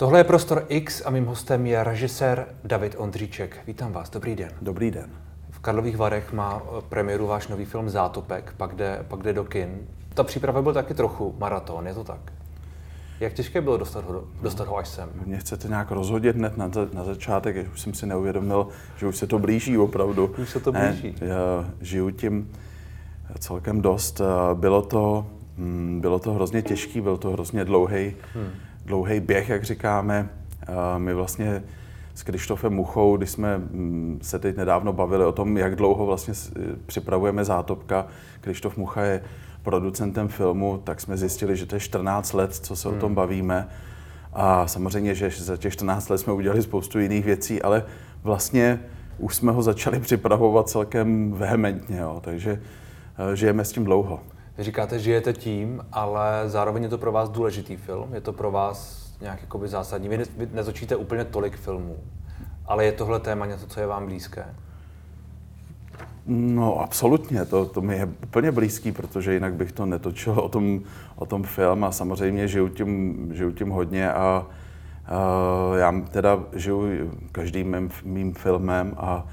Tohle je Prostor X a mým hostem je režisér David Ondříček. Vítám vás, dobrý den. Dobrý den. V Karlových Varech má eh, premiéru váš nový film Zátopek, pak jde, pak jde do kin. Ta příprava byl taky trochu maraton, je to tak? Jak těžké bylo dostat ho, dostat ho až sem? Mě chcete nějak rozhodit hned na, na začátek, už jsem si neuvědomil, že už se to blíží opravdu. Už se to blíží. Ne, já žiju tím celkem dost. Bylo to, hm, bylo to hrozně těžký, byl to hrozně dlouhý, hmm. Dlouhý běh, jak říkáme. My vlastně s Krištofem Muchou, když jsme hm, se teď nedávno bavili o tom, jak dlouho vlastně připravujeme zátopka. Krištof Mucha je producentem filmu, tak jsme zjistili, že to je 14 let, co se hmm. o tom hmm. bavíme. A samozřejmě, že za těch 14 let jsme udělali spoustu jiných věcí, ale vlastně už jsme ho začali připravovat celkem vehementně, jo. takže uh, žijeme s tím dlouho. Vy říkáte, žijete tím, ale zároveň je to pro vás důležitý film, je to pro vás nějak jakoby zásadní. Vy, ne, vy nezočíte úplně tolik filmů, ale je tohle téma něco, co je vám blízké? No absolutně, to, to mi je úplně blízký, protože jinak bych to netočil o tom, o tom film a samozřejmě žiju tím, žiju tím hodně a, já teda žiju každým mým, mým filmem a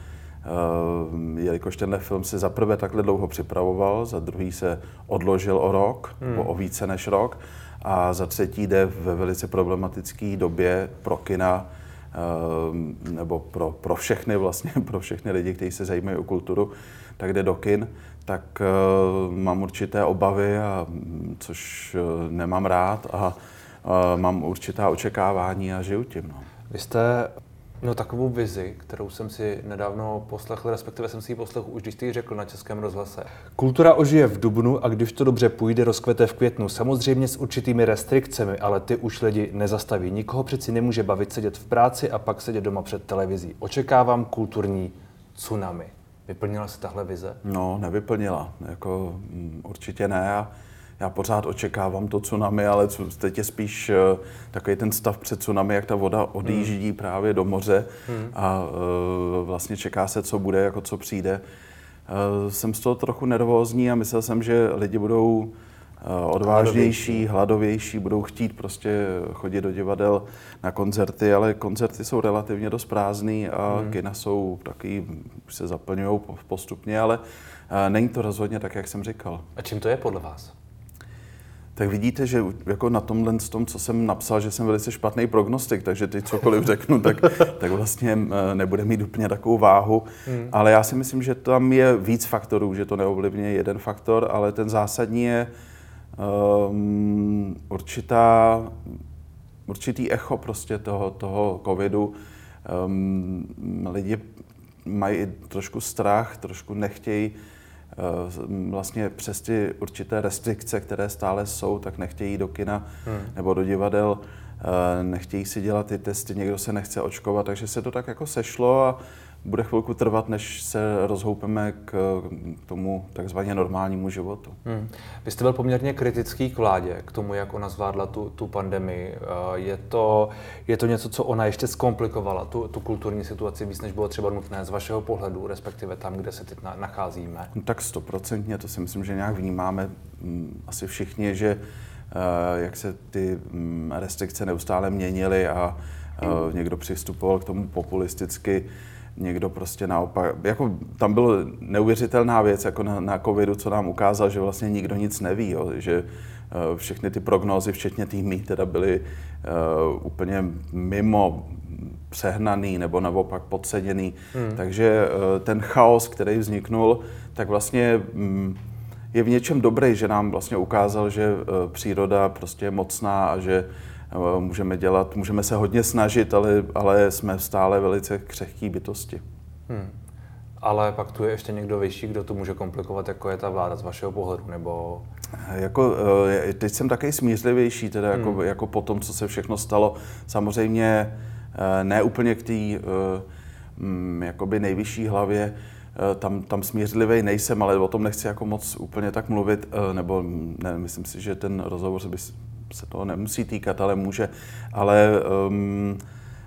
jelikož tenhle film se za prvé takhle dlouho připravoval, za druhý se odložil o rok, hmm. nebo o více než rok a za třetí jde ve velice problematické době pro kina, Ehm, nebo pro, pro všechny vlastně, pro všechny lidi, kteří se zajímají o kulturu, tak jde do kin, tak uh, mám určité obavy, a, což nemám rád a uh, mám určitá očekávání a žiju tím. No. Vy jste No takovou vizi, kterou jsem si nedávno poslechl, respektive jsem si ji poslechl už, když jsi ji řekl na Českém rozhlase. Kultura ožije v dubnu a když to dobře půjde, rozkvete v květnu. Samozřejmě s určitými restrikcemi, ale ty už lidi nezastaví. Nikoho přeci nemůže bavit sedět v práci a pak sedět doma před televizí. Očekávám kulturní tsunami. Vyplnila se tahle vize? No, nevyplnila. Jako, mm, určitě ne. A já pořád očekávám to tsunami, ale teď je spíš uh, takový ten stav před tsunami, jak ta voda odjíždí hmm. právě do moře hmm. a uh, vlastně čeká se, co bude, jako co přijde. Uh, jsem z toho trochu nervózní a myslel jsem, že lidi budou odvážnější, hladovější, budou chtít prostě chodit do divadel na koncerty, ale koncerty jsou relativně dost prázdný a hmm. kina jsou taky, už se zaplňují postupně, ale není to rozhodně tak, jak jsem říkal. A čím to je podle vás? Tak vidíte, že jako na tomhle tom, co jsem napsal, že jsem velice špatný prognostik, takže teď cokoliv řeknu, tak, tak vlastně eh, nebude mít úplně takovou váhu. Hmm. Ale já si myslím, že tam je víc faktorů, že to neovlivňuje jeden faktor, ale ten zásadní je um, určitá, určitý echo prostě toho, toho covidu. Um, lidi mají trošku strach, trošku nechtějí Eh, vlastně přes ty určité restrikce, které stále jsou, tak nechtějí do kina hmm. nebo do divadel, eh, nechtějí si dělat ty testy, někdo se nechce očkovat, takže se to tak jako sešlo a bude chvilku trvat, než se rozhoupeme k tomu takzvaně normálnímu životu. Hmm. Vy jste byl poměrně kritický k vládě, k tomu, jak ona zvládla tu, tu pandemii. Eh, je to, je to něco, co ona ještě zkomplikovala, tu, tu kulturní situaci víc, než bylo třeba nutné z vašeho pohledu, respektive tam, kde se teď nacházíme? No, tak stoprocentně, to si myslím, že nějak vnímáme mm, asi všichni, že eh, jak se ty mm, restrikce neustále měnily a eh, někdo přistupoval k tomu populisticky, někdo prostě naopak, jako tam byla neuvěřitelná věc, jako na, na covidu, co nám ukázal, že vlastně nikdo nic neví, jo, že uh, všechny ty prognózy, včetně těch mých, teda byly uh, úplně mimo přehnaný nebo naopak podceněný. Hmm. Takže uh, ten chaos, který vzniknul, tak vlastně um, je v něčem dobrý, že nám vlastně ukázal, že uh, příroda prostě je mocná a že můžeme dělat, můžeme se hodně snažit, ale, ale jsme stále velice křehký bytosti. Hmm. Ale pak tu je ještě někdo vyšší, kdo to může komplikovat, jako je ta vláda z vašeho pohledu, nebo... Jako, eh, teď jsem taky smířlivější, teda jako, hmm. jako po tom, co se všechno stalo. Samozřejmě eh, ne úplně k té eh, mm, jakoby nejvyšší hlavě, tam, tam smířlivý nejsem, ale o tom nechci jako moc úplně tak mluvit, nebo ne, myslím si, že ten rozhovor by se toho nemusí týkat, ale může. Ale um,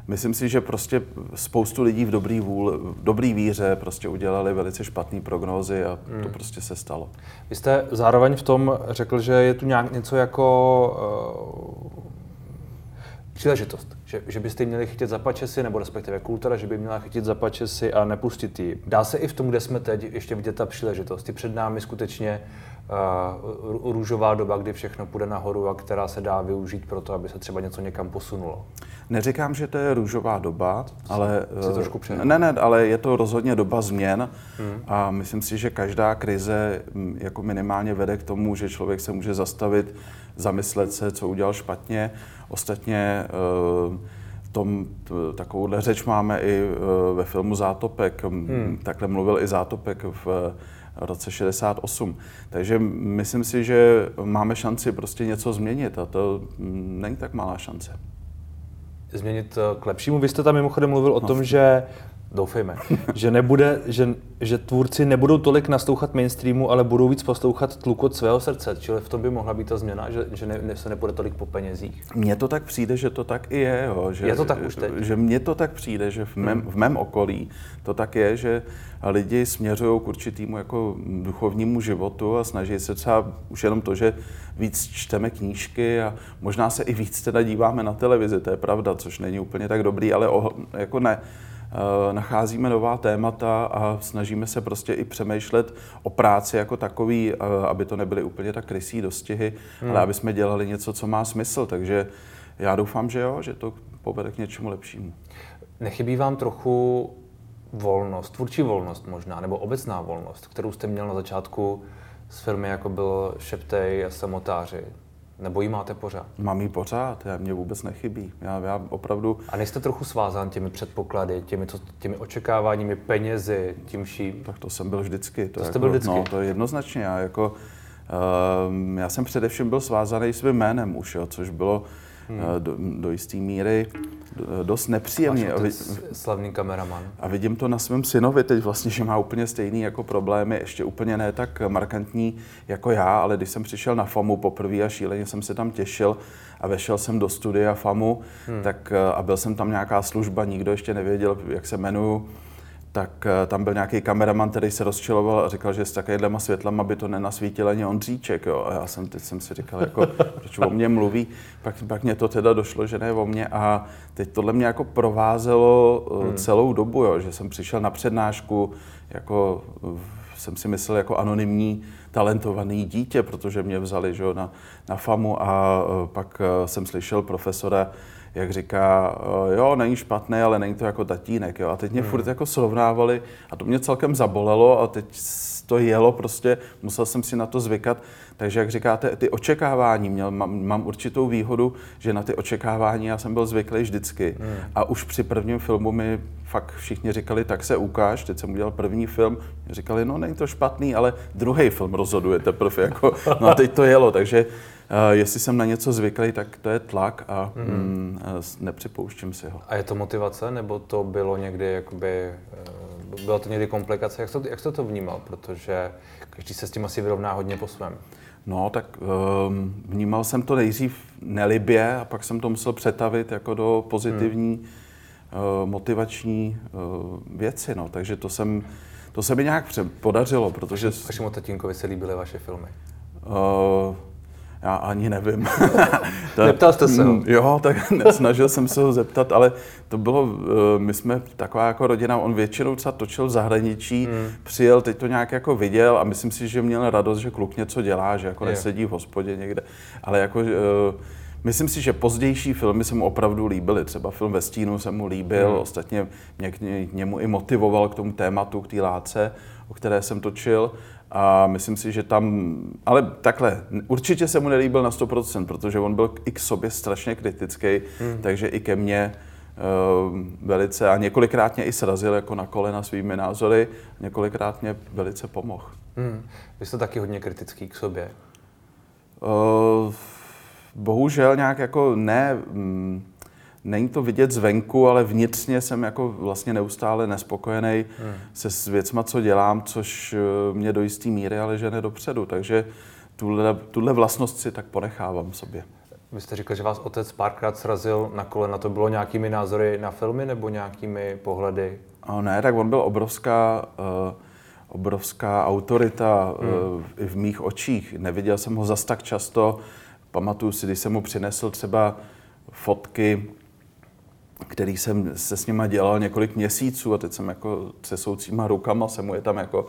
myslím si, že prostě spoustu lidí v dobrý, vůl, v dobrý víře prostě udělali velice špatné prognózy a hmm. to prostě se stalo. Vy jste zároveň v tom řekl, že je tu nějak něco jako uh, příležitost, že, že byste měli chytit za pačesy, nebo respektive kultura, že by měla chytit za pačesy a nepustit ji. Dá se i v tom, kde jsme teď, ještě vidět ta příležitost. Je před námi skutečně růžová doba, kdy všechno půjde nahoru a která se dá využít pro to, aby se třeba něco někam posunulo. Neříkám, že to je růžová doba, ale, Se trošku ne, ne, ale je to rozhodně doba změn hmm. a myslím si, že každá krize mm, jako minimálně vede k tomu, že člověk se může zastavit, zamyslet se, co udělal špatně. Ostatně uh, tom takovouhle řeč máme i ve filmu Zátopek. Hmm. Takhle mluvil i Zátopek v roce 68. Takže myslím si, že máme šanci prostě něco změnit a to není tak malá šance. Změnit k lepšímu? Vy jste tam mimochodem mluvil o no. tom, že doufejme, že, nebude, že, že tvůrci nebudou tolik naslouchat mainstreamu, ale budou víc poslouchat tlukot svého srdce. Čili v tom by mohla být ta změna, že, že ne, ne, se nepůjde tolik po penězích. Mně to tak přijde, že to tak i je. Jo, že, je to tak už teď? Že mně to tak přijde, že v mém, v mém okolí to tak je, že lidi směřují k určitému jako duchovnímu životu a snaží se třeba už jenom to, že víc čteme knížky a možná se i víc teda díváme na televizi, to je pravda, což není úplně tak dobrý, ale o, jako ne, nacházíme nová témata a snažíme se prostě i přemýšlet o práci jako takový, eh, aby to nebyly úplně tak krysí dostihy, hmm. ale aby jsme dělali něco, co má smysl. Takže já doufám, že jo, že to povede k něčemu lepšímu. Nechybí vám trochu volnost, tvůrčí volnost možná, nebo obecná volnost, kterou jste měl na začátku s firmy, jako byl Šeptej a Samotáři? Nebo ji máte pořád? Mám ji pořád, já, mě vůbec nechybí. Já, já opravdu... A nejste trochu svázán těmi předpoklady, těmi, to, těmi očekáváními, penězi, tím vším? Tak to jsem byl vždycky. To, to jako, jste byl vždycky? No, to je jednoznačně. Já, jako, uh, já jsem především byl svázaný svým jménem už, jo, což bylo hmm. uh, do, do jisté míry dost nepříjemný. Váš slavný kameraman. A vidím to na svém synovi teď vlastně, že má úplně stejný jako problémy, ještě úplně ne tak markantní jako já, ale když jsem přišel na FAMu poprvé a šíleně jsem se tam těšil a vešel jsem do studia FAMu, hmm. tak a byl jsem tam nějaká služba, nikdo ještě nevěděl, jak se jmenuju, tak eh, tam byl nějaký kameraman, který se rozčiloval a říkal, že s takovýhlema světlama by to nenasvítil ani Ondříček. Jo. A já jsem teď jsem si říkal, jako, proč o mě mluví. Pak, pak mě to teda došlo, že ne o mě. A teď tohle mě jako provázelo eh, hmm. celou dobu, jo, že jsem přišel na přednášku, jako jsem si myslel jako anonymní talentovaný dítě, protože mě vzali že, na, na FAMu a eh, pak jsem slyšel profesora, jak říká, eh, jo, není špatný, ale není to jako tatínek, jo. A teď mě hmm. furt jako srovnávali a to mě celkem zabolelo a teď to jelo prostě, musel jsem si na to zvykat. Takže jak říkáte, ty očekávání, měl, mám, mám určitou výhodu, že na ty očekávání já jsem byl zvyklý vždycky. Hmm. A už při prvním filmu mi fakt všichni říkali, tak se ukáž, teď jsem udělal první film, říkali, no není to špatný, ale druhý film rozhoduje teprve, jako, no a teď to jelo, takže Uh, jestli jsem na něco zvyklý, tak to je tlak a mm. Mm, nepřipouštím si ho. A je to motivace, nebo to bylo někdy, jakoby, uh, byla to někdy komplikace? Jak jste, jak jste to vnímal? Protože každý se s tím asi vyrovná hodně po svém. No, tak um, vnímal jsem to nejdřív nelibě a pak jsem to musel přetavit jako do pozitivní, hmm. uh, motivační uh, věci. No. Takže to, jsem, to se mi nějak podařilo, protože... Vašemu tatínkovi se líbily vaše filmy? Uh, já ani nevím. to, Neptal jste se ho? Mm, jo, tak snažil jsem se ho zeptat, ale to bylo, eh, my jsme taková jako rodina, on většinou třeba točil v zahraničí, hmm. přijel, teď to nějak jako viděl a myslím si, že měl radost, že kluk něco dělá, že jako je. nesedí v hospodě někde, ale jako eh, Myslím si, že pozdější filmy se mu opravdu líbily. Třeba film ve stínu se mu líbil, hmm. ostatně mě k němu i motivoval k tomu tématu, k té láce, o které jsem točil. A myslím si, že tam, ale takhle, určitě se mu nelíbil na 100%, protože on byl i k sobě strašně kritický, hmm. takže i ke mně uh, velice a několikrát mě i srazil jako na kolena svými názory, několikrát mě velice pomohl. Hmm. Vy jste taky hodně kritický k sobě. Uh, bohužel nějak jako ne, mm, není to vidět zvenku, ale vnitřně jsem jako vlastně neustále nespokojený hmm. se s věcma, co dělám, což eh, mě do jisté míry ale žene dopředu. Takže tuhle, tuhle vlastnost si tak ponechávám sobě. Vy jste říkal, že vás otec párkrát srazil na kolena. To bylo nějakými názory na filmy nebo nějakými pohledy? A ne, tak on byl obrovská, uh, obrovská autorita hmm. uh, i v mých očích. Neviděl jsem ho zas tak často. Pamatuju si, když jsem mu přinesl třeba fotky který jsem se s nima dělal několik měsíců a teď jsem jako se soucíma rukama jsem mu je tam jako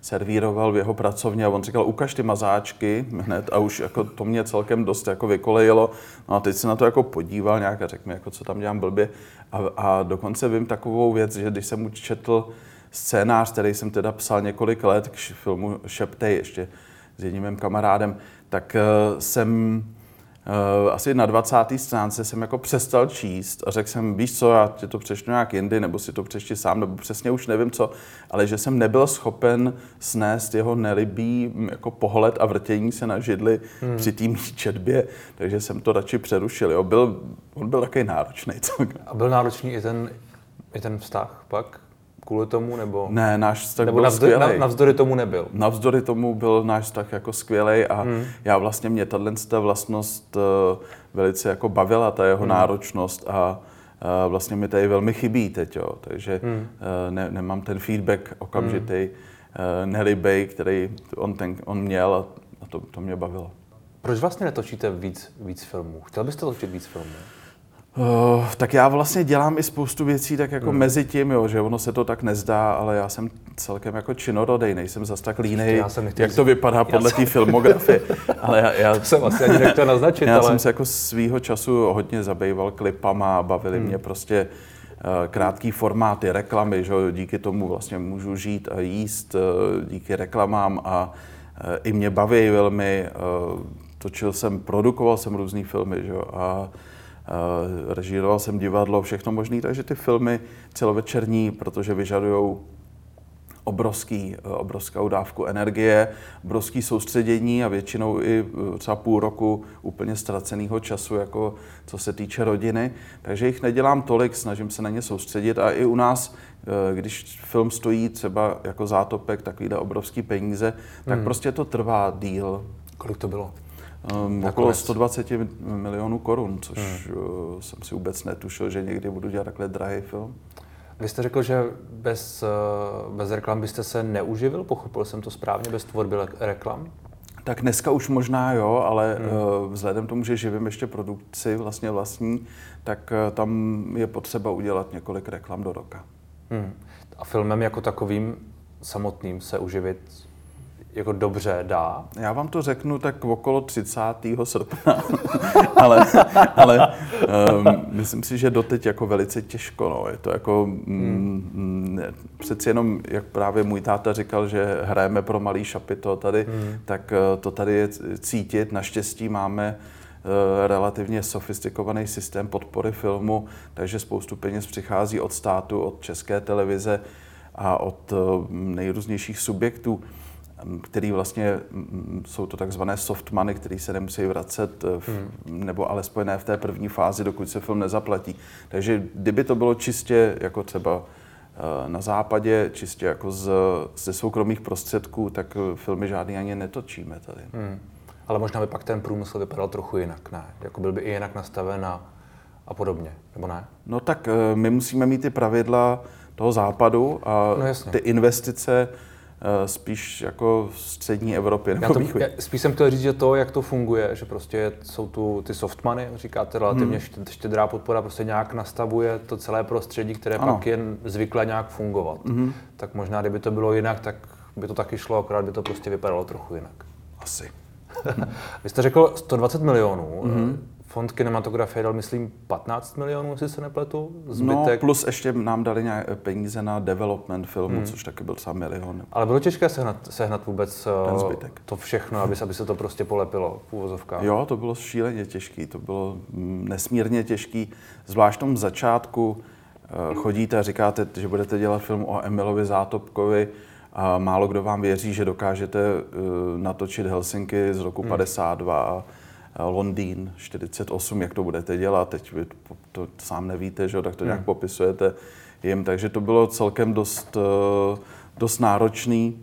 servíroval v jeho pracovně a on říkal, ukaž ty mazáčky hned a už jako to mě celkem dost jako vykolejilo. No a teď se na to jako podíval nějak a řekl mi, jako co tam dělám blbě. A, a dokonce vím takovou věc, že když jsem mu četl scénář, který jsem teda psal několik let k filmu Šeptej ještě s jedním mým kamarádem, tak uh, jsem asi na 20. stránce jsem jako přestal číst a řekl jsem, víš co, já ti to přečtu nějak jindy, nebo si to přečti sám, nebo přesně už nevím co, ale že jsem nebyl schopen snést jeho nelibý jako pohled a vrtění se na židli hmm. při té četbě, takže jsem to radši přerušil. Jo. Byl, on byl takový náročný. A byl náročný i ten, i ten vztah pak? Kvůli tomu, nebo... Ne, náš vztah nebo byl navzdory, skvělej. navzdory tomu nebyl? Navzdory tomu byl náš vztah jako skvělej a hmm. já vlastně mě tato vlastnost uh, velice jako bavila, ta jeho hmm. náročnost a uh, vlastně mi tady velmi chybí teď, jo. takže hmm. uh, ne, nemám ten feedback okamžitý, hmm. nelibej, který on, ten, on měl a, a to, to mě bavilo. Proč vlastně netočíte víc, víc filmů? Chtěl byste točit víc filmů? Uh, tak já vlastně dělám i spoustu věcí tak jako hmm. mezi tím, jo, že ono se to tak nezdá, ale já jsem celkem jako činorodej, nejsem zas tak línej, jak to vypadá podle té filmografie. ale já, já to jsem asi ani nechtěl naznačit, Já ale... jsem se jako svýho času hodně zabýval klipama, bavili hmm. mě prostě uh, krátký formáty, reklamy, že díky tomu vlastně můžu žít a jíst uh, díky reklamám a i mě baví velmi. Točil jsem, produkoval jsem různé filmy, že a Eh, režíroval jsem divadlo, všechno možné, takže ty filmy celovečerní, protože vyžadují obrovský, eh, obrovskou dávku energie, obrovský soustředění a většinou i eh, třeba půl roku úplně ztraceného času, jako co se týče rodiny. Takže jich nedělám tolik, snažím se na ně soustředit a i u nás, když film stojí třeba jako zátopek, takovýhle obrovský peníze, tak hmm. prostě to trvá díl. Kolik to bylo? Um, okolo 120 milionů korun, což hmm. uh, jsem si vůbec netušil, že někdy budu dělat takhle drahý film. Vy jste řekl, že bez, uh, bez reklam byste se neuživil, pochopil jsem to správně, bez tvorby reklam? Tak dneska už možná jo, ale hmm. uh, vzhledem tomu, že živím ještě produkci vlastně vlastní, tak tam je potřeba udělat několik reklam do roka. Hmm. A filmem jako takovým samotným se uživit jako dobře dá? Já vám to řeknu tak okolo 30. srpna, ale, ale um, myslím si, že doteď jako velice těžko. No. Je to jako, mm, mm, přeci jenom, jak právě můj táta říkal, že hrajeme pro malý šapito tady, mm. tak uh, to tady je cítit. Naštěstí máme uh, relativně sofistikovaný systém podpory filmu, takže spoustu peněz přichází od státu, od české televize a od uh, nejrůznějších subjektů který vlastně jsou to takzvané soft money, který se nemusí vracet, v, hmm. nebo alespoň ne v té první fázi, dokud se film nezaplatí. Takže kdyby to bylo čistě jako třeba eh, na západě, čistě jako z, ze soukromých prostředků, tak eh, filmy žádný ani netočíme tady. Hmm. Ale možná by pak ten průmysl vypadal trochu jinak, ne? Jako byl by i jinak nastaven a, a podobně, nebo ne? No tak eh, my musíme mít ty pravidla toho západu a no ty investice Eh, spíš jako v střední Evropě nebo já to, já, Spíš jsem chtěl říct, že to, jak to funguje, že prostě jsou tu ty soft money, říkáte relativně hmm. štědrá podpora, prostě nějak nastavuje to celé prostředí, které ano. pak je zvyklé nějak fungovat. Hmm. Tak možná, kdyby to bylo jinak, tak by to taky šlo, akorát by to prostě vypadalo trochu jinak. Asi. Vy jste řekl 120 milionů. Mm-hmm. Fond kinematografie dal, myslím, 15 milionů, jestli se nepletu. No, Zbytek... No, plus ještě nám dali nějaké peníze na development filmu, hmm. což taky byl třeba milion. Ale bylo těžké sehnat, sehnat vůbec Ten eh, zbytek. to všechno, aby, aby se to prostě polepilo v úvozovkách? Jo, to bylo šíleně těžké, to bylo mm, nesmírně těžké. Zvlášť v tom začátku eh, chodíte a říkáte, že budete dělat film o Emilovi Zátopkovi, a málo kdo vám věří, že dokážete eh, natočit Helsinky z roku hmm. 52 Londýn 48, jak to budete dělat, teď vy to, to sám nevíte, že tak to nějak hmm. popisujete jim, takže to bylo celkem dost, eh, dost náročný.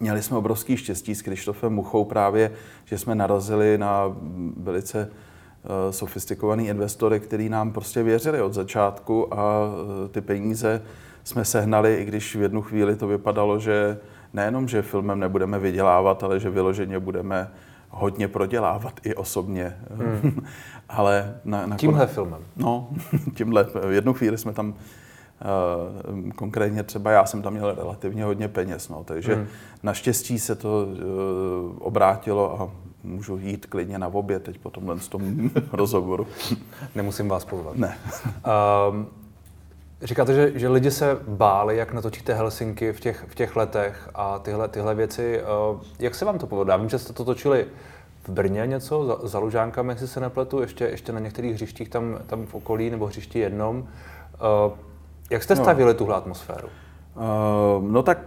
Měli jsme obrovský štěstí s Krištofem Muchou právě, že jsme narazili na velice eh, sofistikovaný investory, který nám prostě věřili od začátku a eh, ty peníze jsme sehnali, i když v jednu chvíli to vypadalo, že nejenom, že filmem nebudeme vydělávat, ale že vyloženě budeme hodně prodělávat i osobně. Hmm. Ale na, na Tímhle kon... filmem? No, tímhle. V jednu chvíli jsme tam Uh, konkrétně třeba já jsem tam měl relativně hodně peněz, no, takže hmm. naštěstí se to uh, obrátilo a můžu jít klidně na oběd teď po tomhle tom rozhovoru. Nemusím vás pozvat. Ne. Um, Říkáte, že, že lidi se báli, jak natočíte Helsinky v těch, v těch letech a tyhle, tyhle věci. Uh, jak se vám to povedlo? Já vím, že jste to točili v Brně něco, za, za Lužánkami, jestli se nepletu, ještě, ještě na některých hřištích tam, tam v okolí nebo hřišti jednom. Uh, jak jste stavili no. tuhle atmosféru? Uh, no tak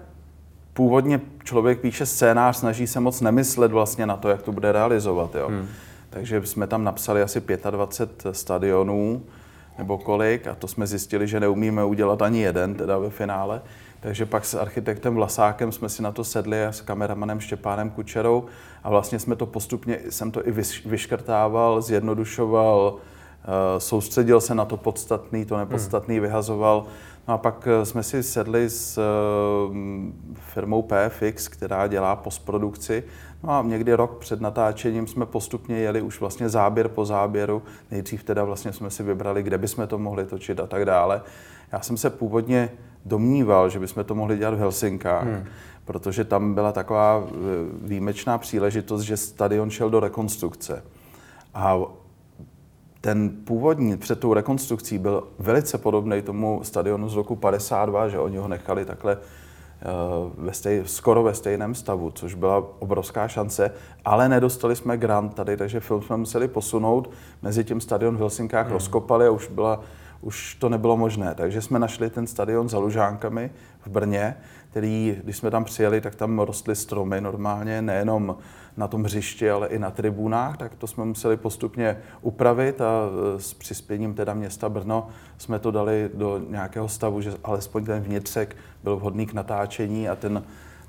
původně člověk píše scénář, snaží se moc nemyslet vlastně na to, jak to bude realizovat. Jo. Hmm. Takže jsme tam napsali asi 25 stadionů nebo kolik a to jsme zjistili, že neumíme udělat ani jeden teda ve finále. Takže pak s architektem Vlasákem jsme si na to sedli a s kameramanem Štěpánem Kučerou a vlastně jsme to postupně, jsem to i vyškrtával, zjednodušoval, eh, soustředil se na to podstatný, to nepodstatný hmm. vyhazoval. No a pak eh, jsme si sedli s eh, firmou PFX, která dělá postprodukci. No a někdy rok před natáčením jsme postupně jeli už vlastně záběr po záběru. Nejdřív teda vlastně jsme si vybrali, kde bychom to mohli točit a tak dále. Já jsem se původně domníval, že bychom to mohli dělat v Helsinkách, hmm. protože tam byla taková eh, výjimečná příležitost, že stadion šel do rekonstrukce. A ten původní před tou rekonstrukcí byl velice podobný tomu stadionu z roku 52, že oni ho nechali takhle ve stej, skoro ve stejném stavu, což byla obrovská šance, ale nedostali jsme grant tady, takže film jsme museli posunout. Mezi tím stadion v Helsinkách hmm. rozkopali a už, byla, už to nebylo možné. Takže jsme našli ten stadion za Lužánkami v Brně, který, když jsme tam přijeli, tak tam rostly stromy normálně, nejenom na tom hřišti, ale i na tribunách, tak to jsme museli postupně upravit a e, s přispěním teda města Brno jsme to dali do nějakého stavu, že alespoň ten vnitřek byl vhodný k natáčení a ten,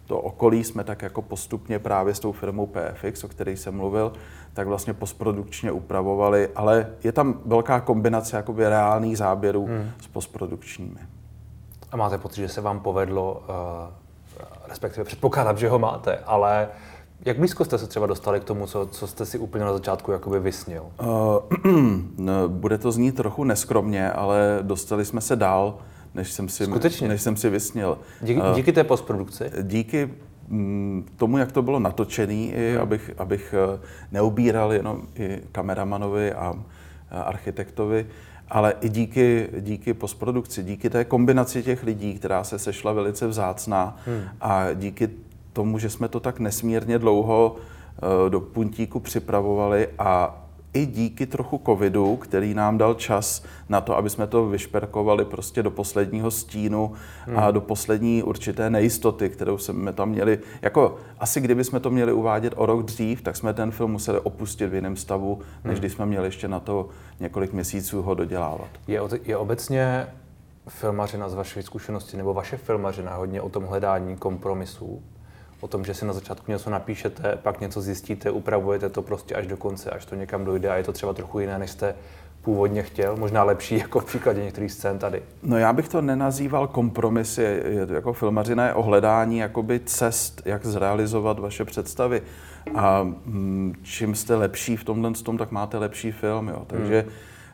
to okolí jsme tak jako postupně právě s tou firmou PFX, o které jsem mluvil, tak vlastně postprodukčně upravovali, ale je tam velká kombinace jakoby reálných záběrů hmm. s postprodukčními. A máte pocit, že se vám povedlo, uh, respektive předpokládám, že ho máte, ale jak blízko jste se třeba dostali k tomu, co, co jste si úplně na začátku jakoby vysnil? Uh, bude to znít trochu neskromně, ale dostali jsme se dál, než jsem si, Skutečně? Než jsem si vysnil. Díky, uh, díky té postprodukci? Díky mm, tomu, jak to bylo natočený, i hmm. abych, abych neubíral jenom i kameramanovi a architektovi, ale i díky, díky postprodukci, díky té kombinaci těch lidí, která se sešla velice vzácná hmm. a díky tomu, že jsme to tak nesmírně dlouho eh, do puntíku připravovali a i díky trochu covidu, který nám dal čas na to, aby jsme to vyšperkovali prostě do posledního stínu hmm. a do poslední určité nejistoty, kterou jsme tam měli. Jako asi kdyby jsme to měli uvádět o rok dřív, tak jsme ten film museli opustit v jiném stavu, než hmm. když jsme měli ještě na to několik měsíců ho dodělávat. Je, je obecně filmařina z vaší zkušenosti, nebo vaše filmařina hodně o tom hledání kompromisů? O tom, že si na začátku něco napíšete, pak něco zjistíte, upravujete to prostě až do konce, až to někam dojde a je to třeba trochu jiné, než jste původně chtěl, možná lepší jako v příkladě některých scén tady. No já bych to nenazýval kompromisy, je to jako filmařina je ohledání jakoby cest, jak zrealizovat vaše představy. A mm, čím jste lepší v tomhle tom, tak máte lepší film, jo. Takže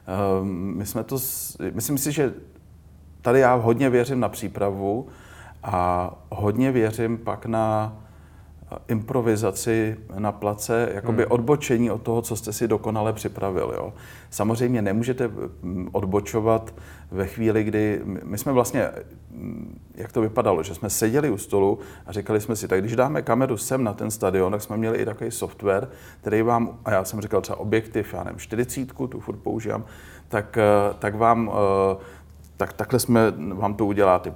hmm. um, my jsme to, myslím si, že tady já hodně věřím na přípravu, a hodně věřím pak na improvizaci na place, jakoby hmm. odbočení od toho, co jste si dokonale připravil. Jo. Samozřejmě nemůžete odbočovat ve chvíli, kdy my jsme vlastně, jak to vypadalo, že jsme seděli u stolu a říkali jsme si, tak když dáme kameru sem na ten stadion, tak jsme měli i takový software, který vám, a já jsem říkal třeba objektiv, já nevím, 40, tu furt používám, tak, eh, tak vám eh, tak takhle jsme, vám to udělá, ty,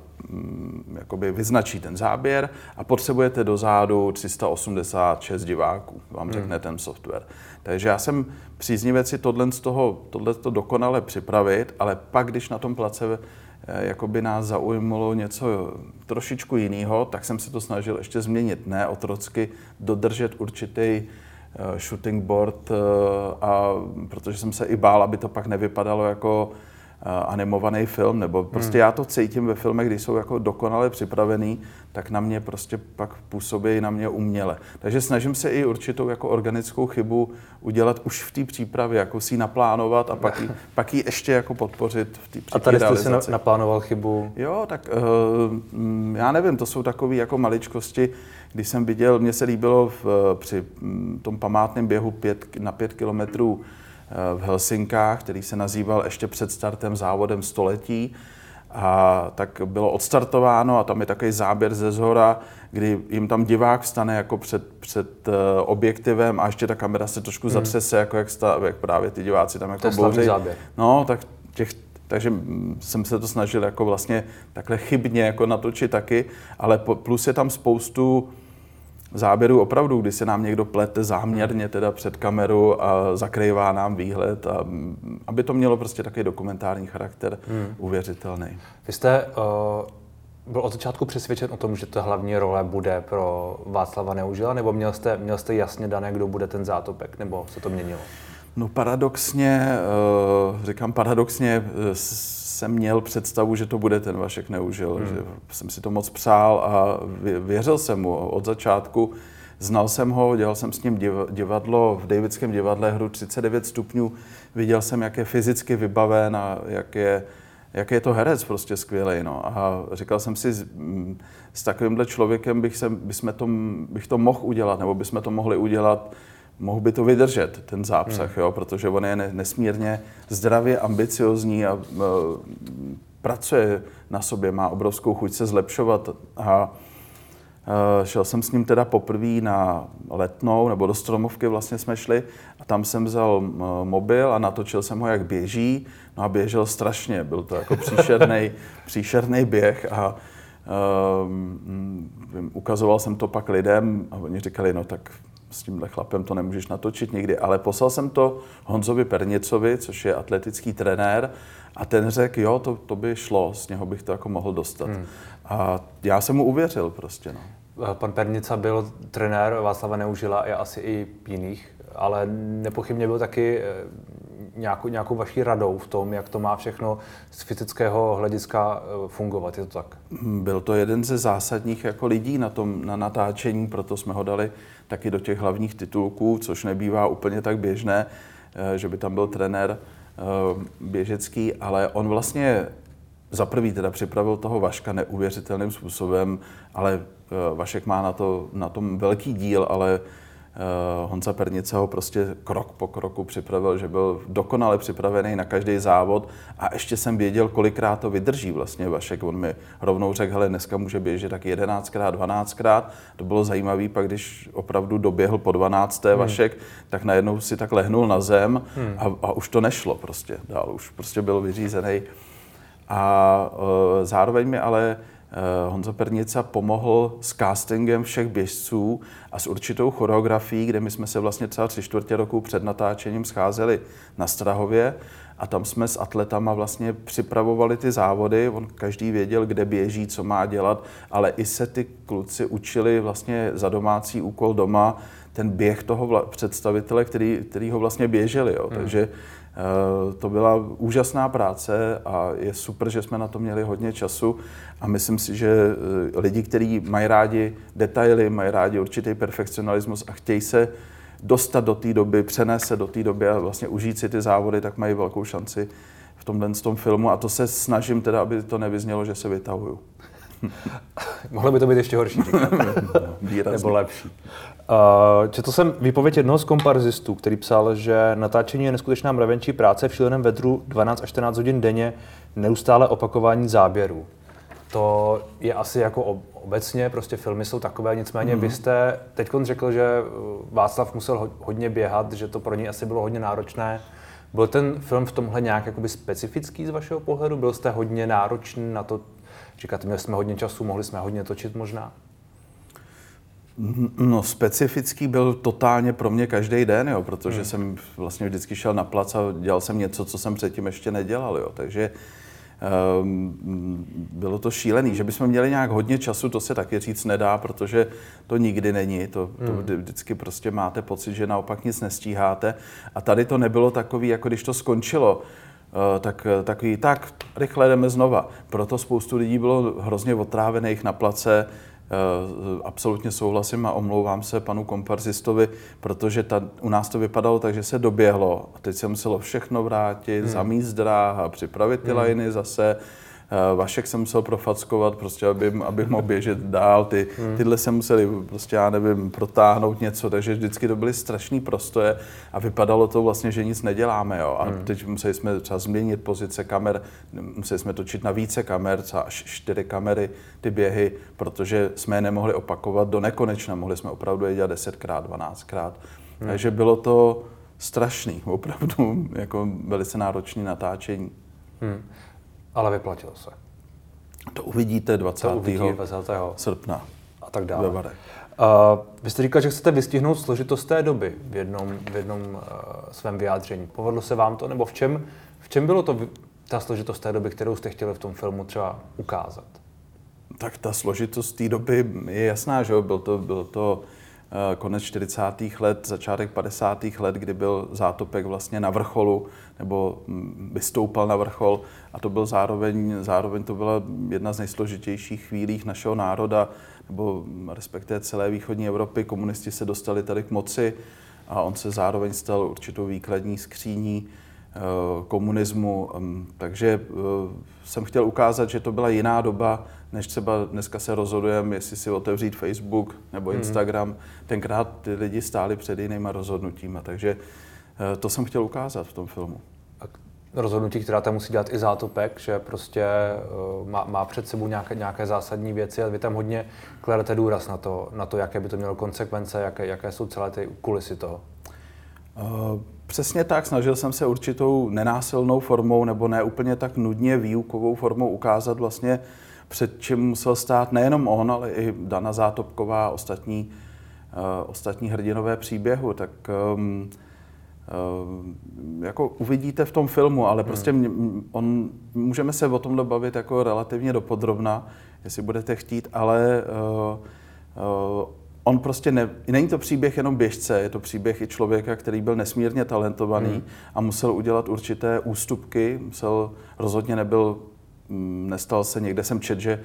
jakoby vyznačí ten záběr a potřebujete dozadu 386 diváků, vám řekne hmm. ten software. Takže já jsem příznivec si tohle z toho, tohle to dokonale připravit, ale pak, když na tom place eh, jakoby nás zaujmulo něco trošičku jiného, tak jsem se to snažil ještě změnit, ne otrocky dodržet určitý eh, shooting board, eh, a protože jsem se i bál, aby to pak nevypadalo jako animovaný film, nebo prostě hmm. já to cítím ve filmech, když jsou jako dokonale připravený, tak na mě prostě pak působí na mě uměle. Takže snažím se i určitou jako organickou chybu udělat už v té přípravě, jako si ji naplánovat a pak ji, pak ji ještě jako podpořit v té A tady jste si naplánoval chybu? Jo, tak uh, já nevím, to jsou takové jako maličkosti, když jsem viděl, mně se líbilo v, při mm, tom památném běhu pět, na pět kilometrů v Helsinkách, který se nazýval ještě před startem závodem století. A tak bylo odstartováno a tam je takový záběr ze zhora, kdy jim tam divák vstane jako před, před uh, objektivem a ještě ta kamera se trošku hmm. zatřese, jako jak, sta, jak právě ty diváci tam jako bouří. No, tak těch, takže jsem se to snažil jako vlastně takhle chybně jako natočit taky, ale plus je tam spoustu záběru opravdu, kdy se nám někdo plete záměrně teda před kameru a zakrývá nám výhled, a, aby to mělo prostě takový dokumentární charakter hmm. uvěřitelný. Vy jste uh, byl od začátku přesvědčen o tom, že ta hlavní role bude pro Václava Neužila, nebo měl jste, měl jste jasně dané, kdo bude ten zátopek, nebo se to měnilo? No paradoxně, uh, říkám paradoxně, jsem měl představu, že to bude ten Vašek Neužil, hmm. že jsem si to moc přál a věřil jsem mu od začátku. Znal jsem ho, dělal jsem s ním divadlo v Davidském divadle hru 39 stupňů. Viděl jsem, jak je fyzicky vybaven a jak je, jak je to herec prostě skvělý. No. A říkal jsem si, s takovýmhle člověkem bych, se, bychom to, bych to mohl udělat, nebo bychom to mohli udělat mohl by to vydržet, ten zápřah, hmm. jo, protože on je nesmírně zdravě ambiciozní a uh, pracuje na sobě, má obrovskou chuť se zlepšovat. A uh, šel jsem s ním teda poprvé na letnou, nebo do Stromovky vlastně jsme šli a tam jsem vzal uh, mobil a natočil jsem ho, jak běží, no a běžel strašně, byl to jako příšerný, příšerný běh a uh, ukazoval jsem to pak lidem a oni říkali, no tak s tímhle chlapem to nemůžeš natočit nikdy, ale poslal jsem to Honzovi Pernicovi, což je atletický trenér, a ten řekl, jo, to, to by šlo, z něho bych to jako mohl dostat. Hmm. A já jsem mu uvěřil prostě. No. Eh, pan Pernica byl trenér Václava Neužila a asi i jiných, ale nepochybně byl taky eh, nějakou, nějakou vaší radou v tom, jak to má všechno z fyzického hlediska eh, fungovat. Je to tak? Byl to jeden ze zásadních jako lidí na tom na natáčení, proto jsme ho dali taky do těch hlavních titulků, což nebývá úplně tak běžné, eh, že by tam byl trenér eh, běžecký, ale on vlastně za prvý teda připravil toho Vaška neuvěřitelným způsobem, ale Vašek má na, to, na tom velký díl, ale Honza Pernice ho prostě krok po kroku připravil, že byl dokonale připravený na každý závod a ještě jsem věděl, kolikrát to vydrží vlastně Vašek. On mi rovnou řekl, hele, dneska může běžet tak 11krát, 12krát. To bylo zajímavé, pak když opravdu doběhl po 12. Hmm. Vašek, tak najednou si tak lehnul na zem hmm. a, a už to nešlo prostě dál, už prostě byl vyřízený. A uh, zároveň mi ale Eh, Honza Pernica pomohl s castingem všech běžců a s určitou choreografií, kde my jsme se vlastně třeba tři čtvrtě roku před natáčením scházeli na Strahově a tam jsme s atletama vlastně připravovali ty závody, on každý věděl, kde běží, co má dělat, ale i se ty kluci učili vlastně za domácí úkol doma ten běh toho představitele, který, který ho vlastně běželi. Jo. Hmm. Takže Eh, to byla úžasná práce a je super, že jsme na to měli hodně času a myslím si, že eh, lidi, kteří mají rádi detaily, mají rádi určitý perfekcionalismus a chtějí se dostat do té doby, přenést se do té doby a vlastně užít si ty závody, tak mají velkou šanci v tomhle tom filmu a to se snažím teda, aby to nevyznělo, že se vytahuju. Mohlo by to být ještě horší, Nebo lepší. Uh, četl jsem výpověď jednoho z komparzistů, který psal, že natáčení je neskutečná mravenčí práce v šíleném vedru 12 až 14 hodin denně, neustále opakování záběrů. To je asi jako obecně, prostě filmy jsou takové, nicméně mm-hmm. vy jste teď řekl, že Václav musel hodně běhat, že to pro něj asi bylo hodně náročné. Byl ten film v tomhle nějak jakoby specifický z vašeho pohledu? Byl jste hodně náročný na to, říkáte, měli jsme hodně času, mohli jsme hodně točit možná? No, specifický byl totálně pro mě každý den, jo, protože hmm. jsem vlastně vždycky šel na plac a dělal jsem něco, co jsem předtím ještě nedělal, jo, takže um, bylo to šílený. Že bychom měli nějak hodně času, to se taky říct nedá, protože to nikdy není. To, to hmm. vždycky prostě máte pocit, že naopak nic nestíháte. A tady to nebylo takový, jako když to skončilo. Tak takový, tak rychle jdeme znova. Proto spoustu lidí bylo hrozně otrávených na place, absolutně souhlasím a omlouvám se panu komparzistovi, protože ta, u nás to vypadalo tak, že se doběhlo a teď se muselo všechno vrátit, hmm. zamíst dráh a připravit ty hmm. lajny zase Eh, Vašek jsem musel profackovat, prostě, aby, aby mohl běžet dál. Ty, hmm. Tyhle se museli, prostě, já nevím, protáhnout něco, takže vždycky to byly strašný prostoje a vypadalo to vlastně, že nic neděláme. Jo. A hmm. teď museli jsme třeba změnit pozice kamer, museli jsme točit na více kamer, třeba až čtyři kamery, ty běhy, protože jsme je nemohli opakovat do nekonečna. Mohli jsme opravdu je dělat 10krát, 12krát. Hmm. Takže bylo to strašný, opravdu jako velice náročné natáčení. Hmm. Ale vyplatilo se. To uvidíte 20. To uvidí 20. srpna. A tak dále. Uh, vy jste říkal, že chcete vystihnout složitost té doby v jednom, v jednom uh, svém vyjádření. Povedlo se vám to? Nebo v čem, v čem bylo to, ta složitost té doby, kterou jste chtěli v tom filmu třeba ukázat? Tak ta složitost té doby je jasná, že jo? Byl to, byl to Eh, konec 40. let, začátek 50. let, kdy byl zátopek vlastně na vrcholu, nebo mm, vystoupal na vrchol a to byl zároveň, zároveň to byla jedna z nejsložitějších chvílí našeho národa, nebo respektive celé východní Evropy. Komunisti se dostali tady k moci a on se zároveň stal určitou výkladní skříní eh, komunismu. Mm, takže eh, jsem chtěl ukázat, že to byla jiná doba, než třeba dneska se rozhodujeme, jestli si otevřít Facebook nebo mhm. Instagram. Mm. Tenkrát ty lidi stáli před jinýma rozhodnutíma, takže eh, to jsem chtěl ukázat v tom filmu. Rozhodnutí, která tam musí dělat i zátopek, že prostě eh, má, má před sebou nějaké, nějaké zásadní věci a vy tam hodně kladete důraz na to, na to, jaké by to mělo konsekvence, jaké, jaké jsou celé ty kulisy toho. Uh, přesně tak, snažil jsem se určitou nenásilnou formou nebo ne úplně tak nudně výukovou formou ukázat vlastně před čím musel stát nejenom on, ale i Dana Zátopková a ostatní, uh, ostatní hrdinové příběhu, tak um, uh, jako uvidíte v tom filmu, ale hmm. prostě hmm. on, můžeme se o tomhle bavit jako relativně dopodrobna, jestli budete chtít, ale uh, uh, on prostě ne, není to příběh jenom běžce, je to příběh i člověka, který byl nesmírně talentovaný hmm. a musel udělat určité ústupky, musel, rozhodně nebyl Mm, nestal se, někde jsem čet, že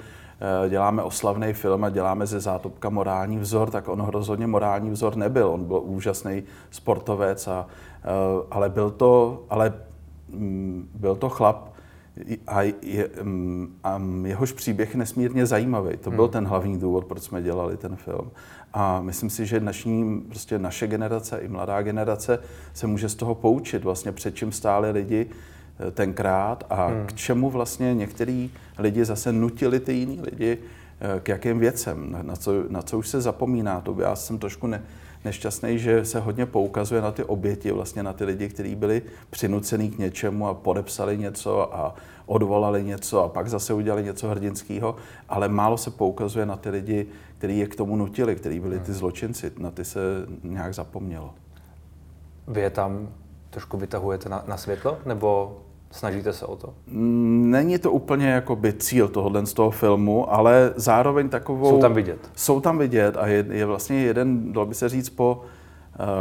eh, děláme oslavný film a děláme ze zátopka morální vzor, tak on rozhodně morální vzor nebyl. On byl úžasný sportovec, a, eh, ale byl to, ale mm, byl to chlap, a, je, mm, a jehož příběh je nesmírně zajímavý. To byl hmm. ten hlavní důvod, proč jsme dělali ten film. A myslím si, že naší, prostě naše generace i mladá generace se může z toho poučit, vlastně před čím stáli lidi, Eh, tenkrát a hmm. k čemu vlastně některý lidi zase nutili ty jiný lidi eh, k jakým věcem, na co, na co už se zapomíná. To já jsem trošku ne, nešťastný, že se hodně poukazuje na ty oběti, vlastně na ty lidi, kteří byli přinucený k něčemu a podepsali něco a odvolali něco a pak zase udělali něco hrdinského, ale málo se poukazuje na ty lidi, kteří je k tomu nutili, kteří byli ty hmm. zločinci, na ty se nějak zapomnělo. Vy je tam trošku vytahujete na, na světlo, nebo snažíte se o to? Není to úplně jako by cíl tohohle z toho filmu, ale zároveň takovou... Jsou tam vidět. Jsou tam vidět a je, je vlastně jeden, dalo by se říct, po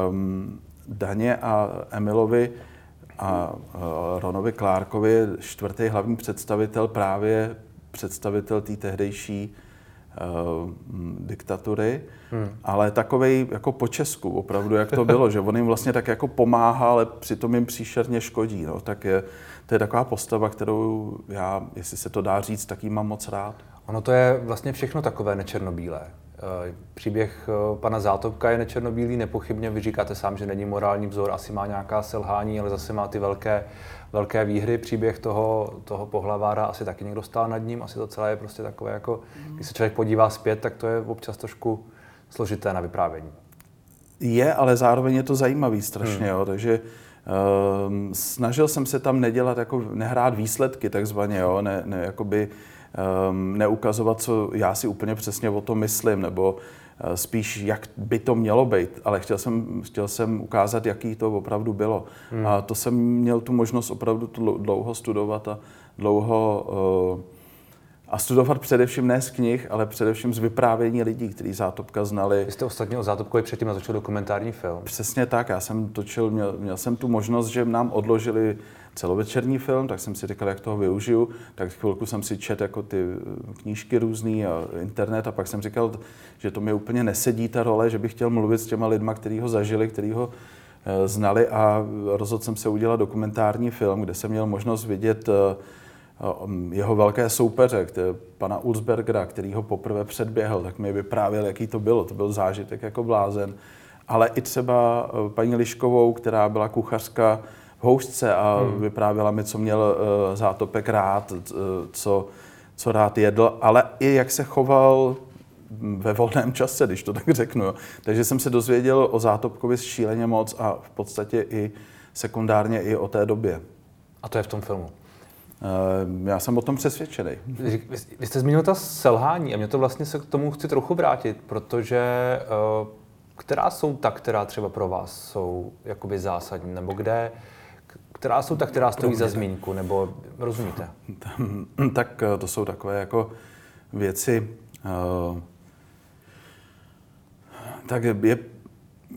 um, Daně a Emilovi a uh, Ronovi Klárkovi čtvrtý hlavní představitel právě představitel té tehdejší uh, diktatury, hmm. ale takovej jako po Česku opravdu, jak to bylo, že on jim vlastně tak jako pomáhá, ale přitom jim příšerně škodí. No. Tak je, to je taková postava, kterou já, jestli se to dá říct, tak jí mám moc rád. Ono to je vlastně všechno takové nečernobílé. Eh, příběh eh, pana Zátopka je nečernobílý, nepochybně. Vy říkáte sám, že není morální vzor, asi má nějaká selhání, ale zase má ty velké, velké výhry. Příběh toho, toho pohlavára asi taky někdo stál nad ním. Asi to celé je prostě takové, jako když se člověk podívá zpět, tak to je občas trošku složité na vyprávění. Je, ale zároveň je to zajímavý strašně, hmm. jo, takže um, snažil jsem se tam nedělat, jako nehrát výsledky takzvaně, jo, ne, ne, jakoby, um, neukazovat, co já si úplně přesně o tom myslím, nebo uh, spíš, jak by to mělo být, ale chtěl jsem, chtěl jsem ukázat, jaký to opravdu bylo. Hmm. A to jsem měl tu možnost opravdu dlouho studovat a dlouho uh, a studovat především ne z knih, ale především z vyprávění lidí, kteří Zátopka znali. Vy jste ostatně o Zátopkovi předtím natočil dokumentární film. Přesně tak, já jsem točil, měl, měl jsem tu možnost, že nám odložili celovečerní film, tak jsem si říkal, jak toho využiju. Tak chvilku jsem si čet jako ty knížky různý a internet a pak jsem říkal, že to mi úplně nesedí ta role, že bych chtěl mluvit s těma lidma, kteří ho zažili, kteří ho eh, znali a rozhodl jsem se udělat dokumentární film, kde jsem měl možnost vidět eh, jeho velké soupeře, které, pana Ulsbergera, který ho poprvé předběhl, tak mi vyprávěl, jaký to bylo. To byl zážitek jako blázen. Ale i třeba eh, paní Liškovou, která byla kuchařka v houšce a hmm. vyprávěla mi, co měl uh, zátopek rád, uh, co, co rád jedl, ale i jak se choval ve volném čase, když to tak řeknu. Takže jsem se dozvěděl o Zátopkovi šíleně moc a v podstatě i sekundárně i o té době. A to je v tom filmu? Uh, já jsem o tom přesvědčený. Vy, jste zmínil ta selhání a mě to vlastně se k tomu chci trochu vrátit, protože uh, která jsou ta, která třeba pro vás jsou jakoby zásadní, nebo kde, která jsou ta, která stojí za zmínku, nebo rozumíte? Tak to jsou takové jako věci, uh, tak je,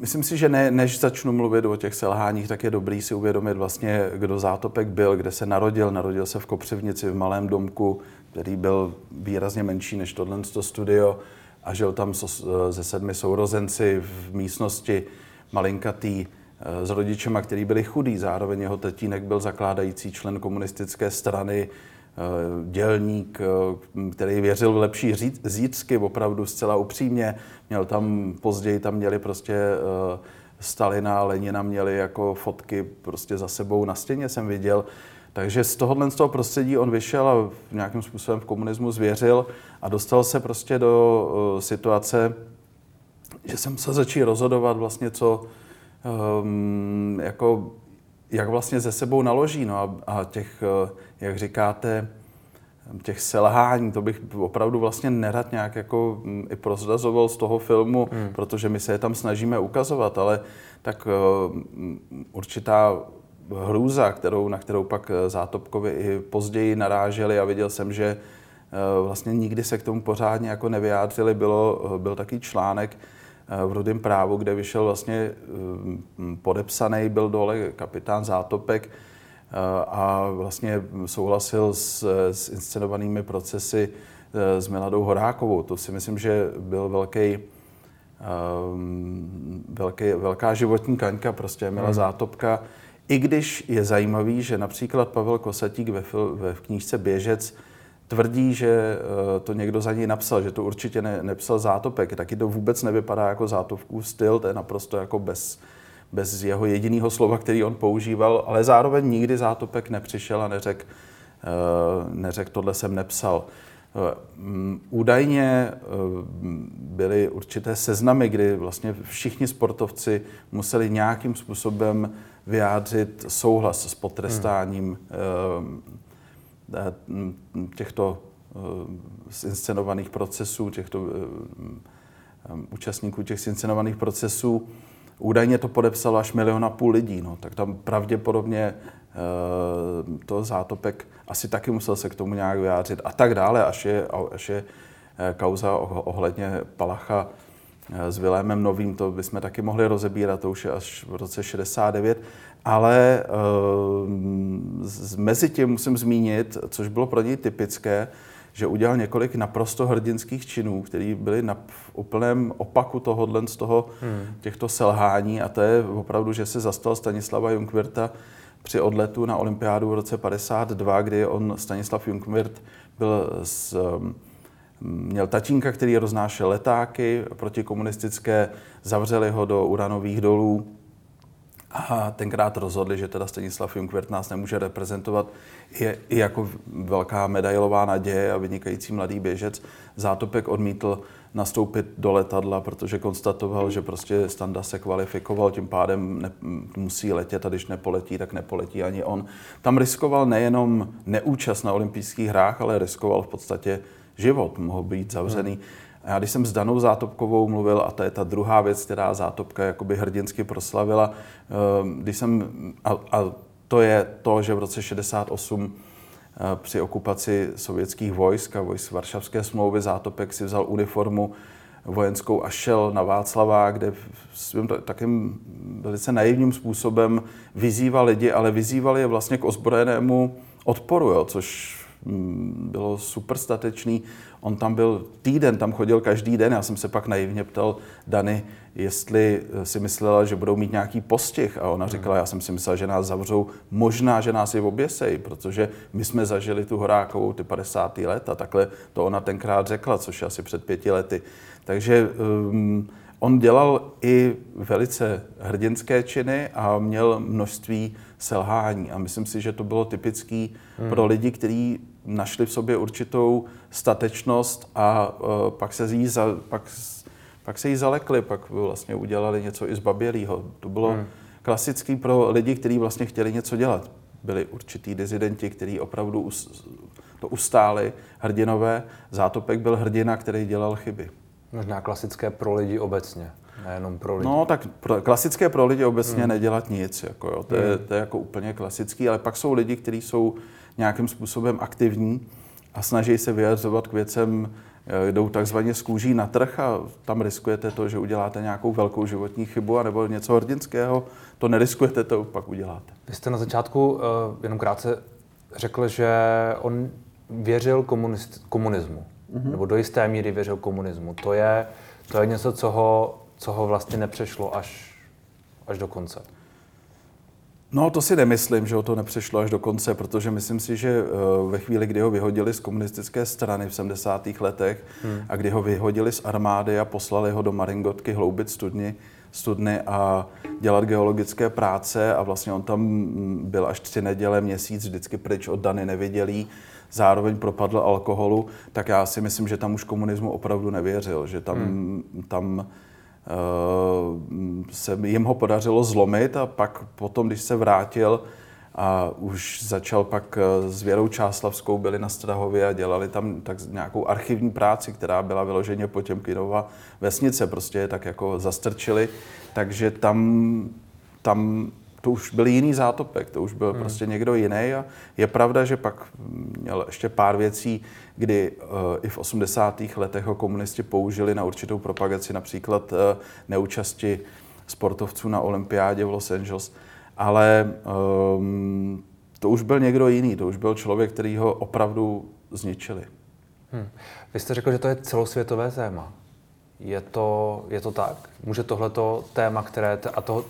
myslím si, že ne, než začnu mluvit o těch selháních, tak je dobrý si uvědomit vlastně, kdo Zátopek byl, kde se narodil. Narodil se v Kopřivnici v malém domku, který byl výrazně menší než tohle studio a žil tam se sedmi sourozenci v místnosti malinkatý s rodičema, který byli chudí. Zároveň jeho tatínek byl zakládající člen komunistické strany, Eh, dělník, eh, který věřil v lepší zítřky, opravdu zcela upřímně. Měl tam, později tam měli prostě eh, Stalina a Lenina měli jako fotky prostě za sebou na stěně, jsem viděl. Takže z tohohle z toho prostředí on vyšel a nějakým způsobem v komunismu zvěřil a dostal se prostě do situace, že jsem se začal rozhodovat vlastně, co, um, jako jak vlastně ze sebou naloží. No a, a těch, eh, jak říkáte, těch selhání, to bych opravdu vlastně nerad nějak jako mm, i prozrazoval z toho filmu, hmm. protože my se je tam snažíme ukazovat, ale tak uh, určitá hrůza, kterou, na kterou pak eh, Zátopkovi i později naráželi a viděl jsem, že vlastně nikdy se k tomu pořádně jako nevyjádřili, bylo, byl taký článek, v Rudém právu, kde vyšel vlastně eh, podepsaný, byl dole kapitán Zátopek eh, a vlastně souhlasil s, s inscenovanými procesy eh, s Miladou Horákovou. To si myslím, že byl velký, velký, velká životní kaňka, prostě Mila hmm. Zátopka. I když je zajímavý, že například Pavel Kosatík ve, ve v knížce Běžec tvrdí, že eh, to někdo za něj napsal, že to určitě ne, nepsal Zátopek, taky to vůbec nevypadá jako Zátovkův styl, to je naprosto jako bez, bez jeho jediného slova, který on používal, ale zároveň nikdy Zátopek nepřišel a neřekl, eh, neřek, tohle jsem nepsal. Eh, údajně byly určité seznamy, kdy vlastně všichni sportovci museli nějakým způsobem vyjádřit souhlas s potrestáním hmm těchto eh, inscenovaných procesů, těchto eh, účastníků těch inscenovaných procesů. Údajně to podepsalo až milion a půl lidí, no, tak tam pravděpodobně to Zátopek asi taky musel se k tomu nějak vyjádřit a tak dále, až je, až je kauza ohledně Palacha s Vilémem Novým, to bychom taky mohli rozebírat, to už je až v roce 69. Ale uh, mezi tím musím zmínit, což bylo pro něj typické, že udělal několik naprosto hrdinských činů, které byly na, úplném opaku tohohle z toho, hmm. těchto selhání a to je opravdu, že se zastal Stanislava Junkvirta při odletu na olympiádu v roce 52, kdy on, Stanislav Junkvirt, byl s, měl tatínka, který roznášel letáky protikomunistické, zavřeli ho do uranových dolů, a tenkrát rozhodli, že teda Stanislav Junkvert nás nemůže reprezentovat je i jako velká medailová naděje a vynikající mladý běžec. Zátopek odmítl nastoupit do letadla, protože konstatoval, že prostě Standa se kvalifikoval, tím pádem ne, musí letět a když nepoletí, tak nepoletí ani on. Tam riskoval nejenom neúčast na olympijských hrách, ale riskoval v podstatě život, mohl být zavřený. Hmm já když jsem s Danou Zátopkovou mluvil, a to je ta druhá věc, která Zátopka jakoby hrdinsky proslavila, ehm, když jsem, a, a to je to, že v roce 68 při okupaci sovětských vojsk a vojsk Varšavské smlouvy Zátopek si vzal uniformu vojenskou a šel na Václavá, kde svým takým velice naivním způsobem vyzýval lidi, ale vyzýval je vlastně k ozbrojenému odporu, jo, což mm, bylo super statečný. On tam byl týden, tam chodil každý den. Já jsem se pak naivně ptal Dany, jestli si myslela, že budou mít nějaký postih. A ona říkala, já jsem si myslela, že nás zavřou, možná, že nás je oběsej, protože my jsme zažili tu horákovou ty 50. let a takhle to ona tenkrát řekla, což je asi před pěti lety. Takže um, on dělal i velice hrdinské činy a měl množství selhání. A myslím si, že to bylo typické hmm. pro lidi, kteří našli v sobě určitou statečnost a uh, pak se jí za, pak, pak se jí zalekli, pak vlastně udělali něco i z babělýho. To bylo hmm. klasický pro lidi, kteří vlastně chtěli něco dělat. Byli určitý dizidenti, kteří opravdu to ustáli, hrdinové. Zátopek byl hrdina, který dělal chyby. Možná klasické pro lidi obecně, nejenom pro lidi. No, tak pro, klasické pro lidi obecně hmm. nedělat nic, jako jo, to, hmm. je, to je jako úplně klasický, ale pak jsou lidi, kteří jsou nějakým způsobem aktivní a snaží se vyjadřovat k věcem, eh, jdou takzvaně z kůží na trh a tam riskujete to, že uděláte nějakou velkou životní chybu nebo něco hrdinského, to neriskujete, to pak uděláte. Vy jste na začátku uh, jenom krátce řekl, že on věřil komunist, komunismu mm-hmm. nebo do jisté míry věřil komunismu. To je, to je něco, co ho, co ho vlastně nepřešlo až, až do konce. No, to si nemyslím, že ho to nepřešlo až do konce, protože myslím si, že eh, ve chvíli, kdy ho vyhodili z komunistické strany v 70. letech hmm. a kdy ho vyhodili z armády a poslali ho do Maringotky hloubit studny, studny a dělat geologické práce a vlastně on tam byl až tři neděle, měsíc, vždycky pryč od Dany nevidělí, zároveň propadl alkoholu, tak já si myslím, že tam už komunismu opravdu nevěřil, že tam, hmm. tam se jim ho podařilo zlomit a pak potom, když se vrátil a už začal pak eh, s Věrou Čáslavskou, byli na Strahově a dělali tam tak nějakou archivní práci, která byla vyloženě Potěmkinova vesnice, prostě je tak jako zastrčili, takže tam, tam to už byl jiný zátopek, to už byl hmm. prostě někdo jiný a je pravda, že pak měl ještě pár věcí, kdy uh, i v 80. letech ho komunisti použili na určitou propagaci, například uh, neúčasti sportovců na olympiádě v Los Angeles, ale um, to už byl někdo jiný, to už byl člověk, který ho opravdu zničili. Hmm. Vy jste řekl, že to je celosvětové téma. Je to, je to tak? Může tohleto téma, které, a to,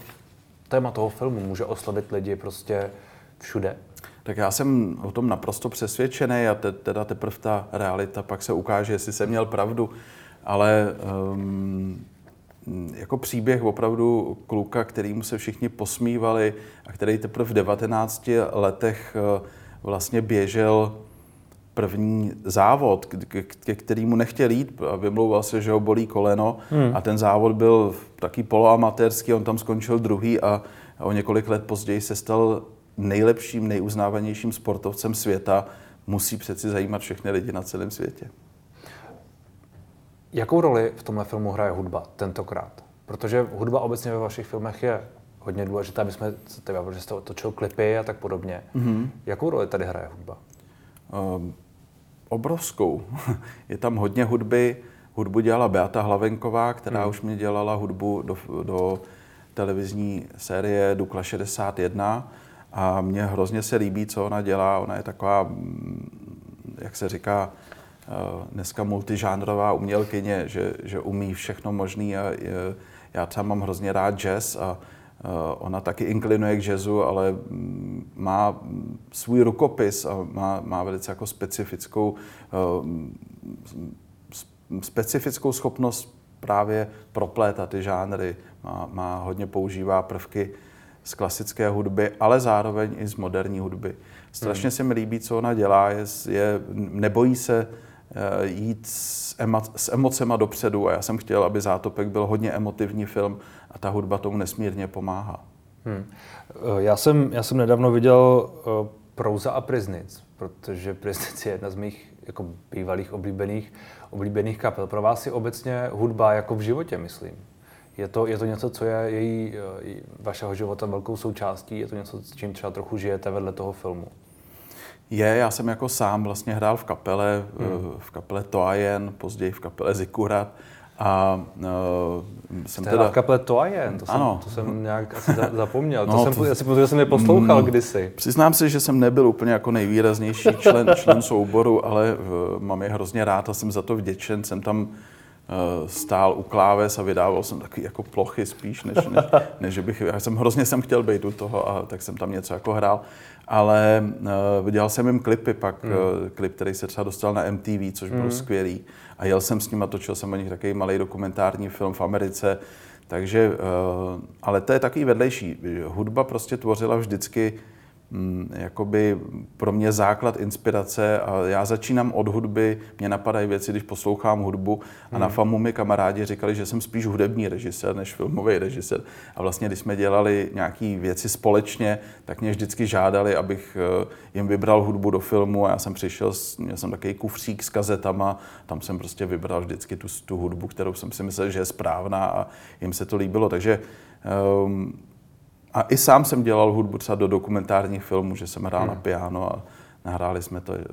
téma toho filmu může oslovit lidi prostě všude? Tak já jsem o tom naprosto přesvědčený a te, teda teprve ta realita pak se ukáže, jestli jsem měl pravdu. Ale um, jako příběh opravdu kluka, kterýmu se všichni posmívali a který teprve v 19 letech uh, vlastně běžel první závod, ke kterému nechtěl jít a vymlouval se, že ho bolí koleno hmm. a ten závod byl taky poloamatérský, on tam skončil druhý a o několik let později se stal nejlepším, nejuznávanějším sportovcem světa. Musí přeci zajímat všechny lidi na celém světě. Jakou roli v tomhle filmu hraje hudba tentokrát? Protože hudba obecně ve vašich filmech je hodně důležitá, aby jsme třeba, protože jste točil klipy a tak podobně. Mm-hmm. Jakou roli tady hraje hudba? Um, obrovskou. Je tam hodně hudby. Hudbu dělala Beata Hlavenková, která hmm. už mě dělala hudbu do, do televizní série Dukla 61 a mně hrozně se líbí, co ona dělá. Ona je taková, mm, jak se říká, eh, dneska multižánrová umělkyně, že, že umí všechno možný a já třeba mám hrozně rád jazz a ona taky inklinuje k jazzu, ale mm, má svůj rukopis a má, má velice jako specifickou, eh, specifickou schopnost právě proplétat ty žánry. Má, má hodně používá prvky z klasické hudby, ale zároveň i z moderní hudby. Strašně hmm. se mi líbí, co ona dělá, je, je nebojí se eh, jít s, emo, s emocema dopředu a já jsem chtěl, aby Zátopek byl hodně emotivní film a ta hudba tomu nesmírně pomáhá. Hmm. Já, jsem, já jsem nedávno viděl uh, Prouza a Priznic, protože Priznic je jedna z mých jako bývalých oblíbených, oblíbených kapel. Pro vás je obecně hudba jako v životě, myslím. Je to, je to něco, co je její, vašeho života velkou součástí? Je to něco, s čím třeba trochu žijete vedle toho filmu? Je, já jsem jako sám vlastně hrál v kapele, hmm. v kapele Toajen, později v kapele Zikurat. A uh, jsem teda... v kapele Toajen, to jsem, ano. to jsem nějak asi zapomněl. No, to jsem, to... Já si protože jsem je poslouchal mm, kdysi. Přiznám se, že jsem nebyl úplně jako nejvýraznější člen, člen souboru, ale uh, mám je hrozně rád a jsem za to vděčen. Jsem tam stál u kláves a vydával jsem taky jako plochy spíš, než, než, než bych, já jsem hrozně jsem chtěl být u toho a tak jsem tam něco jako hrál ale uh, dělal jsem jim klipy, pak hmm. uh, klip, který se třeba dostal na MTV, což byl hmm. skvělý. A jel jsem s ním a točil jsem o nich takový malý dokumentární film v Americe. Takže, uh, ale to je takový vedlejší. Hudba prostě tvořila vždycky Mm, jakoby pro mě základ inspirace a já začínám od hudby, mě napadají věci, když poslouchám hudbu a na hmm. FAMu mi kamarádi říkali, že jsem spíš hudební režisér než filmový režisér a vlastně když jsme dělali nějaké věci společně, tak mě vždycky žádali, abych eh, jim vybral hudbu do filmu a já jsem přišel, měl jsem takový kufřík s kazetama, tam jsem prostě vybral vždycky tu, tu hudbu, kterou jsem si myslel, že je správná a jim se to líbilo, takže um, a i sám jsem dělal hudbu třeba do dokumentárních filmů, že jsem hrál hmm. na piano a nahráli jsme to, eh,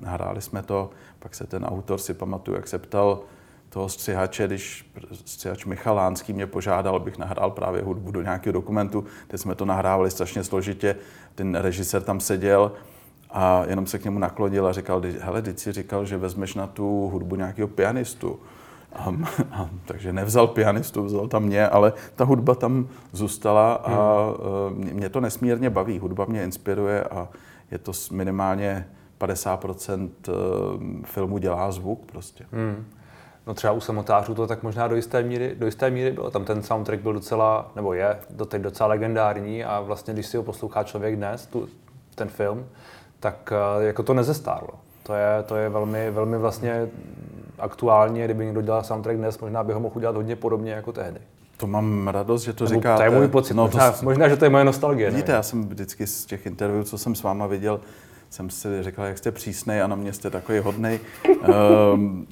nahráli jsme to, pak se ten autor si pamatuju, jak se ptal toho střihače, když střihač Michalánský mě požádal, abych nahrál právě hudbu do nějakého dokumentu, teď jsme to nahrávali strašně složitě, ten režisér tam seděl a jenom se k němu naklonil a říkal, hele, teď si říkal, že vezmeš na tu hudbu nějakého pianistu. A, a, takže nevzal pianistu, vzal tam mě, ale ta hudba tam zůstala a hmm. E, mě to nesmírně baví. Hudba mě inspiruje a je to minimálně 50% e, filmu dělá zvuk prostě. Hmm. No třeba u samotářů to tak možná do jisté míry, do jisté míry bylo. Tam ten soundtrack byl docela, nebo je doteď docela legendární a vlastně, když si ho poslouchá člověk dnes, tu, ten film, tak e, jako to nezestárlo. To je, to je velmi, velmi vlastně aktuálně, kdyby někdo dělal soundtrack dnes, možná by ho mohl udělat hodně podobně jako tehdy. To mám radost, že to Nebo říkáte. To je můj pocit, no, možná, to, možná, že to je moje nostalgie. Vidíte, nevím. já jsem vždycky z těch interviewů, co jsem s váma viděl, jsem si říkal, jak jste přísnej a na mě jste takový hodnej. Um,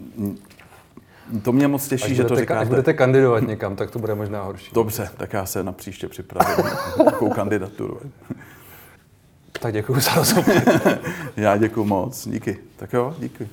to mě moc těší, až že to říkáte. Až budete kandidovat někam, tak to bude možná horší. Dobře, tak já se na příště připravím takovou kandidaturu. Tak děkuji za rozhovor. já děkuji moc, díky. Tak jo, díky.